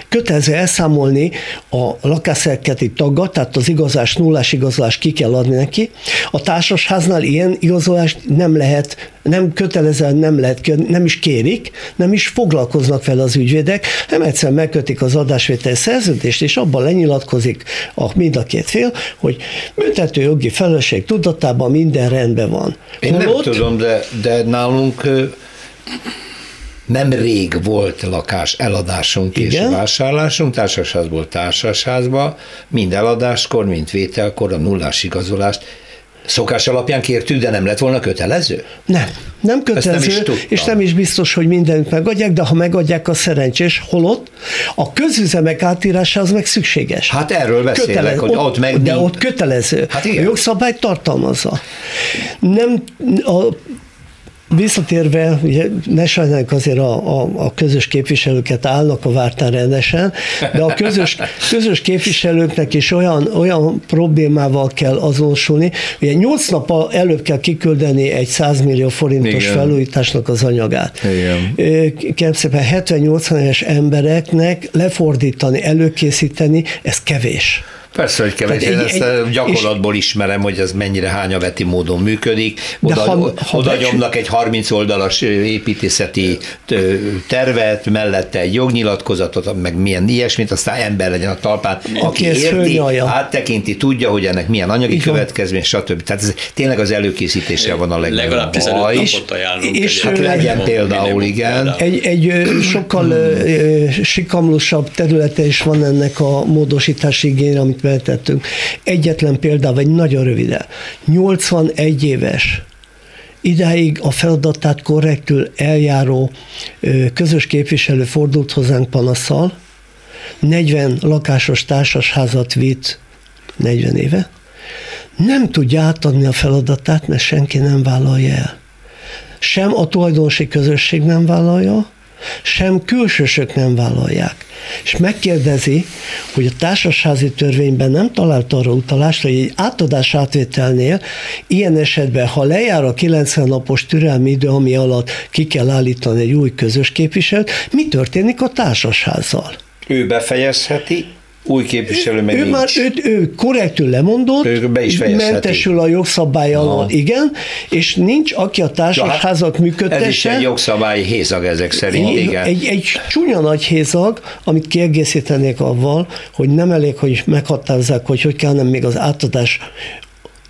kötelező elszámolni a lakásszövetkezeti taggat, tehát az igazás, nullás igazolás ki kell adni neki. A társasháznál ilyen igazolást nem lehet, nem kötelezően nem lehet, nem is kérik, nem is foglalkoznak vele az ügyvédek, nem egyszerűen megkötik az adásvétel szerződést, és abban lenyilatkozik a, mind a két fél, hogy büntető jogi felelősség tudatában minden rendben van. Én Holott, nem tudom, de, de nálunk nem rég volt lakás eladásunk Igen? és vásárlásunk, társasházból társasházba, mind eladáskor, mind vételkor a nullás igazolást Szokás alapján kértük, de nem lett volna kötelező? Nem, nem kötelező, nem és nem is biztos, hogy mindent megadják, de ha megadják, a szerencsés, holott a közüzemek átírása az meg szükséges. Hát erről beszélek, Kötele- hogy ott meg... De ott kötelező. Hát igen. A jogszabály tartalmazza. Nem, a Visszatérve, ugye ne sajnáljuk azért a, a, a közös képviselőket állnak a vártán rendesen, de a közös, közös képviselőknek is olyan, olyan problémával kell azonosulni, ugye nyolc nap előbb kell kiküldeni egy 100 millió forintos Igen. felújításnak az anyagát. Igen. Kérem szépen 70-80 éves embereknek lefordítani, előkészíteni, ez kevés. Persze, hogy kevés. Én ezt egy, gyakorlatból ismerem, hogy ez mennyire hányaveti módon működik. Oda, ha, ha oda nyomnak egy 30 oldalas építészeti tervet, mellette egy jognyilatkozatot, meg milyen ilyesmit, aztán ember legyen a talpán, aki érti, áttekinti, tudja, hogy ennek milyen anyagi Igen. következmény, stb. Tehát ez tényleg az előkészítése van a legnagyobb Legalább 15 baj. És hát legyen például, igen. Egy, egy sokkal sikamlosabb területe is van ennek a módosítási igényre, amit feltettünk. Egyetlen példával, egy nagyon röviden. 81 éves, idáig a feladatát korrektül eljáró közös képviselő fordult hozzánk panaszsal, 40 lakásos társasházat vitt 40 éve, nem tudja átadni a feladatát, mert senki nem vállalja el. Sem a tulajdonosi közösség nem vállalja, sem külsősök nem vállalják. És megkérdezi, hogy a társasházi törvényben nem talált arra utalást, hogy egy átadás átvételnél ilyen esetben, ha lejár a 90 napos türelmi idő, ami alatt ki kell állítani egy új közös képviselőt, mi történik a társasházzal? Ő befejezheti, új képviselő meg ő nincs. már ő, ő korrektül lemondott, ő be is mentesül a jogszabály alól, igen, és nincs, aki a társasházat működtesse. Ez is egy jogszabályi hézag ezek szerint, egy, igen. Egy, egy csúnya nagy hézag, amit kiegészítenék avval, hogy nem elég, hogy meghatározzák, hogy hogy kellene még az átadás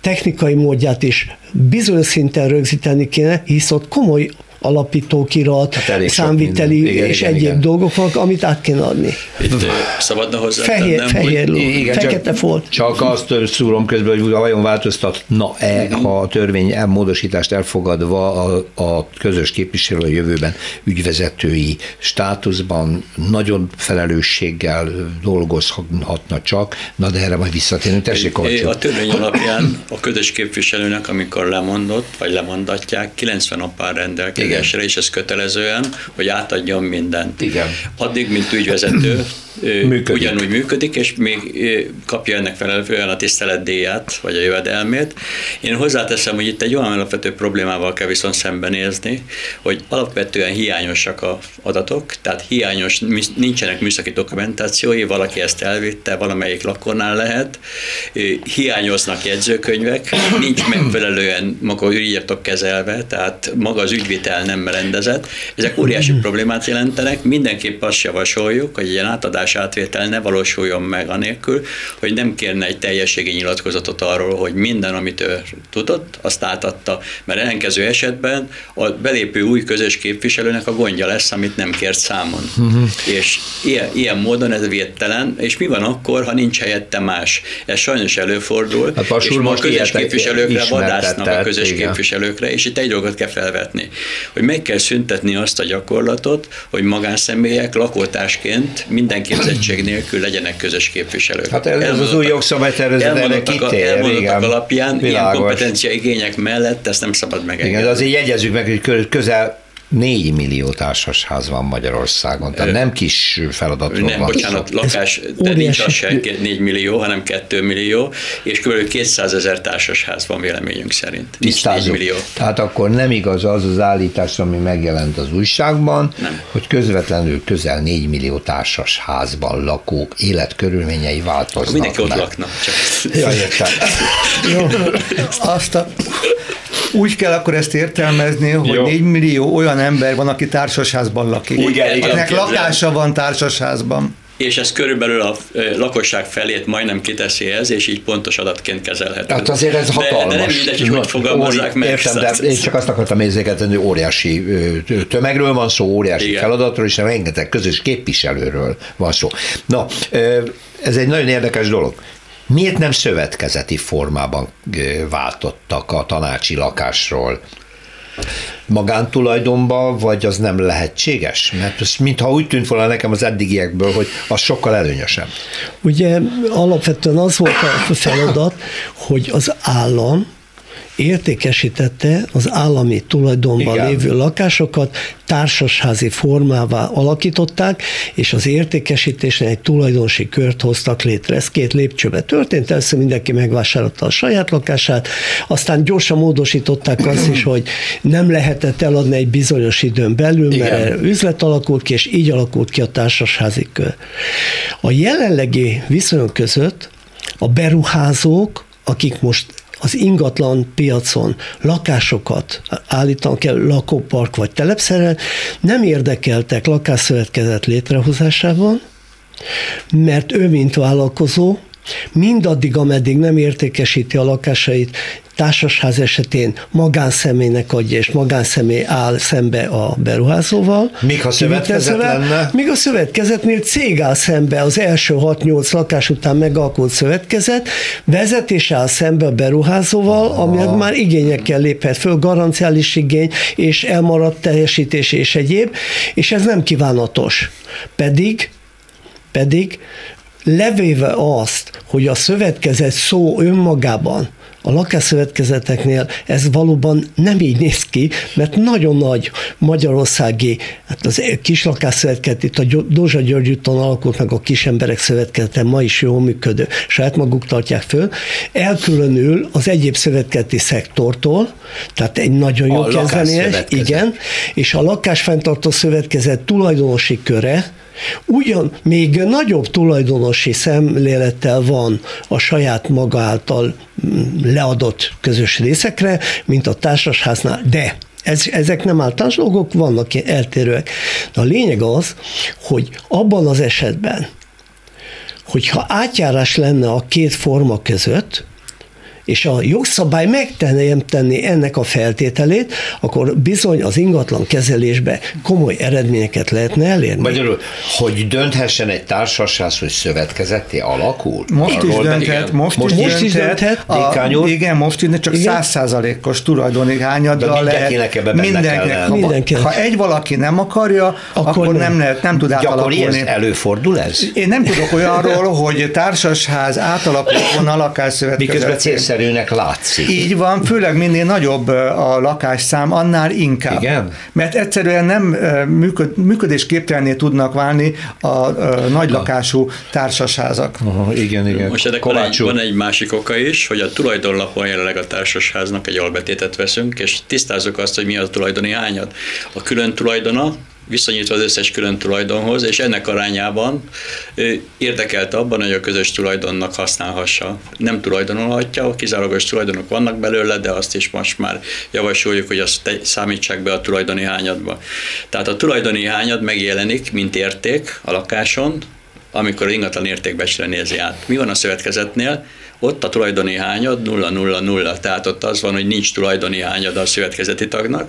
technikai módját is bizonyos szinten rögzíteni kéne, hisz ott komoly alapítókirat, hát számviteli igen, és igen, egyéb igen. dolgok vannak, amit át kéne adni. Itt szabadna hozzá Fehér, tennem, fehér hogy... igen, fekete csak, volt. Csak azt szúrom közben, hogy vajon változtatna-e, ha a törvény módosítást elfogadva a, a közös képviselő a jövőben ügyvezetői státuszban nagyon felelősséggel dolgozhatna csak, na de erre majd visszatérünk. Tessék, A törvény alapján a közös képviselőnek, amikor lemondott, vagy lemondatják, 90 nap áll rendelkezik cégesre, és ez kötelezően, hogy átadjon mindent. Igen. Addig, mint ügyvezető, működik. ugyanúgy működik, és még kapja ennek felelően a tiszteletdíját, vagy a jövedelmét. Én hozzáteszem, hogy itt egy olyan alapvető problémával kell viszont szembenézni, hogy alapvetően hiányosak a adatok, tehát hiányos, nincsenek műszaki dokumentációi, valaki ezt elvitte, valamelyik lakornál lehet, hiányoznak jegyzőkönyvek, nincs megfelelően maga ügyiratok kezelve, tehát maga az ügyvitel nem rendezett. Ezek óriási problémát jelentenek, mindenképp azt javasoljuk, hogy ilyen átadás adás átvétel ne valósuljon meg anélkül, hogy nem kérne egy teljességi nyilatkozatot arról, hogy minden, amit ő tudott, azt átadta. Mert ellenkező esetben a belépő új közös képviselőnek a gondja lesz, amit nem kért számon. Uh-huh. És ilyen, ilyen módon ez védtelen, és mi van akkor, ha nincs helyette más? Ez sajnos előfordul, hát és most a közös képviselőkre vadásznak a közös igen. képviselőkre, és itt egy dolgot kell felvetni, hogy meg kell szüntetni azt a gyakorlatot, hogy magánszemélyek lakótásként mindenki képzettség nélkül legyenek közös képviselők. Hát ez, ez az új jogszabálytervezet erre kitér. Elmondottak alapján Világos. ilyen kompetencia igények mellett ezt nem szabad megengedni. Igen, de azért jegyezzük meg, hogy közel 4 millió társasház van Magyarországon, tehát nem kis feladatról Nem, van bocsánat, szó. lakás, de nincs az se 4 millió, hanem 2 millió, és kb. 200 ezer társasház van véleményünk szerint. Nincs 4 millió. Tehát akkor nem igaz az az állítás, ami megjelent az újságban, nem. hogy közvetlenül közel 4 millió társasházban lakók életkörülményei változnak. Mindenki ott lakna. Csak. Ja, értem. Jó, azt a úgy kell akkor ezt értelmezni, hogy Jó. 4 millió olyan ember van, aki társasházban lakik. Igen, igen, akinek lakása van társasházban és ez körülbelül a lakosság felét majdnem kiteszi ez, és így pontos adatként kezelhető. Hát azért ez hatalmas. De, de nem mindegy, hogy hogy fogalmazzák meg. Értem, de én csak azt akartam érzékeltetni, hogy óriási tömegről van szó, óriási Igen. feladatról, és rengeteg közös képviselőről van szó. Na, ez egy nagyon érdekes dolog. Miért nem szövetkezeti formában váltottak a tanácsi lakásról? magántulajdonba, vagy az nem lehetséges? Mert ez mintha úgy tűnt volna nekem az eddigiekből, hogy az sokkal előnyösebb. Ugye alapvetően az volt a feladat, hogy az állam értékesítette az állami tulajdonban Igen. lévő lakásokat, társasházi formává alakították, és az értékesítésnél egy tulajdonosi kört hoztak létre. Ez két lépcsőbe történt, először mindenki megvásárolta a saját lakását, aztán gyorsan módosították azt is, hogy nem lehetett eladni egy bizonyos időn belül, Igen. mert üzlet alakult ki, és így alakult ki a társasházi kör. A jelenlegi viszonyok között a beruházók, akik most az ingatlan piacon lakásokat állítanak el, lakópark vagy telepszerel, nem érdekeltek lakásszövetkezet létrehozásában, mert ő, mint vállalkozó, mindaddig, ameddig nem értékesíti a lakásait, társasház esetén magánszemélynek adja, és magánszemély áll szembe a beruházóval. Míg ha szövetkezet lenne? Míg a szövetkezetnél cég áll szembe az első 6-8 lakás után megalkult szövetkezet, vezetés áll szembe a beruházóval, ami már igényekkel léphet föl, garanciális igény, és elmaradt teljesítés és egyéb, és ez nem kívánatos. Pedig pedig levéve azt, hogy a szövetkezet szó önmagában a lakásszövetkezeteknél ez valóban nem így néz ki, mert nagyon nagy magyarországi, hát az kis lakásszövetkezet, itt a Dózsa György úton alakult meg a kis emberek szövetkezete, ma is jól működő, saját maguk tartják föl, elkülönül az egyéb szövetkezeti szektortól, tehát egy nagyon jó kezdeményezés, igen, és a lakásfenntartó szövetkezet tulajdonosi köre, Ugyan még nagyobb tulajdonosi szemlélettel van a saját maga által mm, leadott közös részekre, mint a társasháznál, de ez, ezek nem általános dolgok, vannak eltérőek. De a lényeg az, hogy abban az esetben, hogyha átjárás lenne a két forma között, és a jogszabály megteremteni ennek a feltételét, akkor bizony az ingatlan kezelésbe komoly eredményeket lehetne elérni. Magyarul, hogy dönthessen egy társaság, hogy szövetkezeti alakul? Most is dönthet, most, most, most is dönthet. A, igen, most is, csak százszázalékos tulajdoni hányaddal lehet. Mindenkinek, mindenkinek. Ha egy valaki nem akarja, akkor, akkor nem, nem, lehet, nem tud átalakulni. Ez előfordul ez? Én nem tudok olyanról, hogy társasház átalakuljon a lakásszövetkezet egyszerűnek látszik. Így van, főleg minél nagyobb a lakásszám, annál inkább. Igen? Mert egyszerűen nem működ, működésképtelenné tudnak válni a, a nagy lakású társasházak. Aha, igen, igen. Most ennek van egy, van egy másik oka is, hogy a tulajdonlapon jelenleg a társasháznak egy albetétet veszünk, és tisztázunk azt, hogy mi a tulajdoni hányad. A külön tulajdona, viszonyítva az összes külön tulajdonhoz, és ennek arányában érdekelt abban, hogy a közös tulajdonnak használhassa. Nem tulajdonolhatja, kizárólagos tulajdonok vannak belőle, de azt is most már javasoljuk, hogy azt számítsák be a tulajdoni hányadba. Tehát a tulajdoni hányad megjelenik, mint érték a lakáson, amikor ingatlan értékbecsre nézi át. Mi van a szövetkezetnél? Ott a tulajdoni hányad 0-0-0, tehát ott az van, hogy nincs tulajdoni hányad a szövetkezeti tagnak.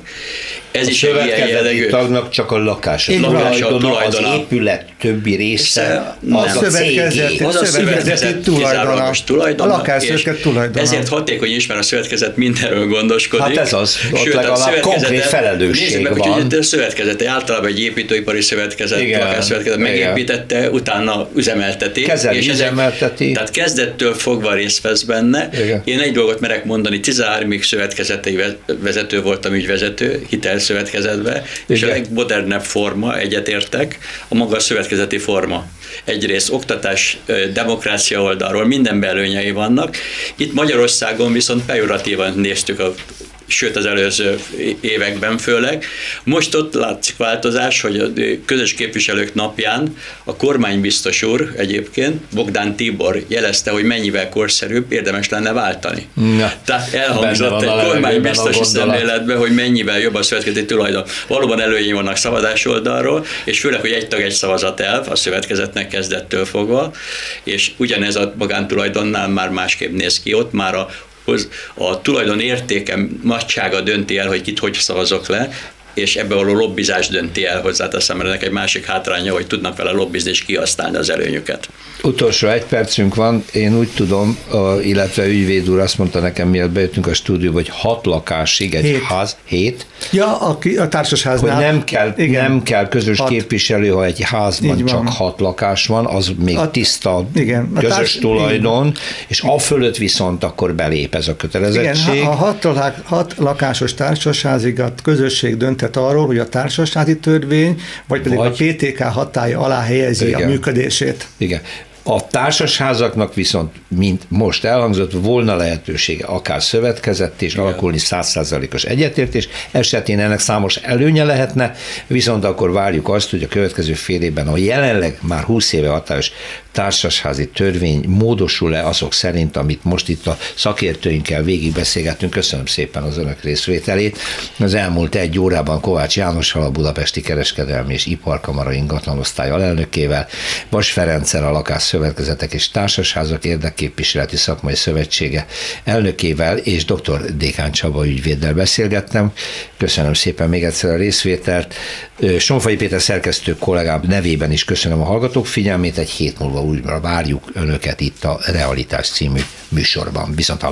Ez a is szövetkezeti jellegű... tagnak csak a lakás. A lakás a tulajdona. Az épület többi része, nem. az a, szövetkezeti, az a szövetkezeti tulajdona. tulajdona. A lakásszövetkezet tulajdona. Ezért hatékony is, mert a szövetkezet mindenről gondoskodik. Hát ez az, ott Sőt, legalább konkrét felelősség meg, van. Hogy a szövetkezet, általában egy építőipari szövetkezet, Igen. lakásszövetkezet megépítette, utána üzemelteti. Kezeli, és üzemelteti. Tehát kezdettől fogva részt vesz benne. Igen. Én egy dolgot merek mondani, 13-ig szövetkezetei vezető voltam ügyvezető, hitelszövetkezetbe, és a legmodernebb forma, egyetértek, a maga szövetkezeti forma. Egyrészt oktatás, demokrácia oldalról minden belőnyei vannak. Itt Magyarországon viszont pejoratívan néztük a sőt az előző években főleg. Most ott látszik változás, hogy a közös képviselők napján a kormánybiztos úr egyébként, Bogdán Tibor jelezte, hogy mennyivel korszerűbb, érdemes lenne váltani. Ja, Tehát elhangzott egy kormánybiztos szemléletbe, hogy mennyivel jobb a szövetkezeti tulajdon. Valóban előnyi vannak szavazás oldalról, és főleg, hogy egy tag egy szavazat elv a szövetkezetnek kezdettől fogva, és ugyanez a magántulajdonnál már másképp néz ki. Ott már a a tulajdon értéke nagysága dönti el, hogy kit hogy szavazok le, és ebből való lobbizás dönti el hozzáteszem, mert ennek egy másik hátránya, hogy tudnak vele lobbizni és kihasználni az előnyöket. Utolsó egy percünk van, én úgy tudom, illetve ügyvéd úr azt mondta nekem, miatt bejöttünk a stúdióba, hogy hat lakásig egy hét. ház, hét. Ja, a, a társasháznál. Hogy nem kell, igen. nem kell közös hat. képviselő, ha egy házban csak hat lakás van, az még a, tiszta igen, a közös társ, tulajdon, igen. és a fölött viszont akkor belép ez a kötelezettség. Igen, a hat, hat lakásos társasházig a közösség dönthet arról, hogy a társasházi törvény, vagy pedig vagy, a PTK hatája alá helyezi igen. a működését. Igen. A társasházaknak viszont, mint most elhangzott, volna lehetősége akár szövetkezett és Igen. alakulni százszázalékos egyetértés, esetén ennek számos előnye lehetne, viszont akkor várjuk azt, hogy a következő fél évben a jelenleg már 20 éve hatályos társasházi törvény módosul-e azok szerint, amit most itt a szakértőinkkel végigbeszélgettünk. Köszönöm szépen az önök részvételét. Az elmúlt egy órában Kovács Jánossal, a Budapesti Kereskedelmi és Iparkamara ingatlanosztály alelnökével, Vas Ferenccel a Lakás Szövetkezetek és Társasházak Érdekképviseleti Szakmai Szövetsége elnökével és dr. Dékán Csaba ügyvéddel beszélgettem. Köszönöm szépen még egyszer a részvételt. Sonfai Péter szerkesztő kollégám nevében is köszönöm a hallgatók figyelmét. Egy hét múlva újra várjuk önöket itt a Realitás című műsorban. Viszont!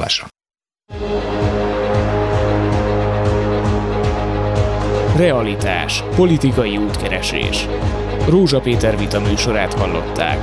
Realitás. Politikai útkeresés. Rózsa Péter vita műsorát hallották.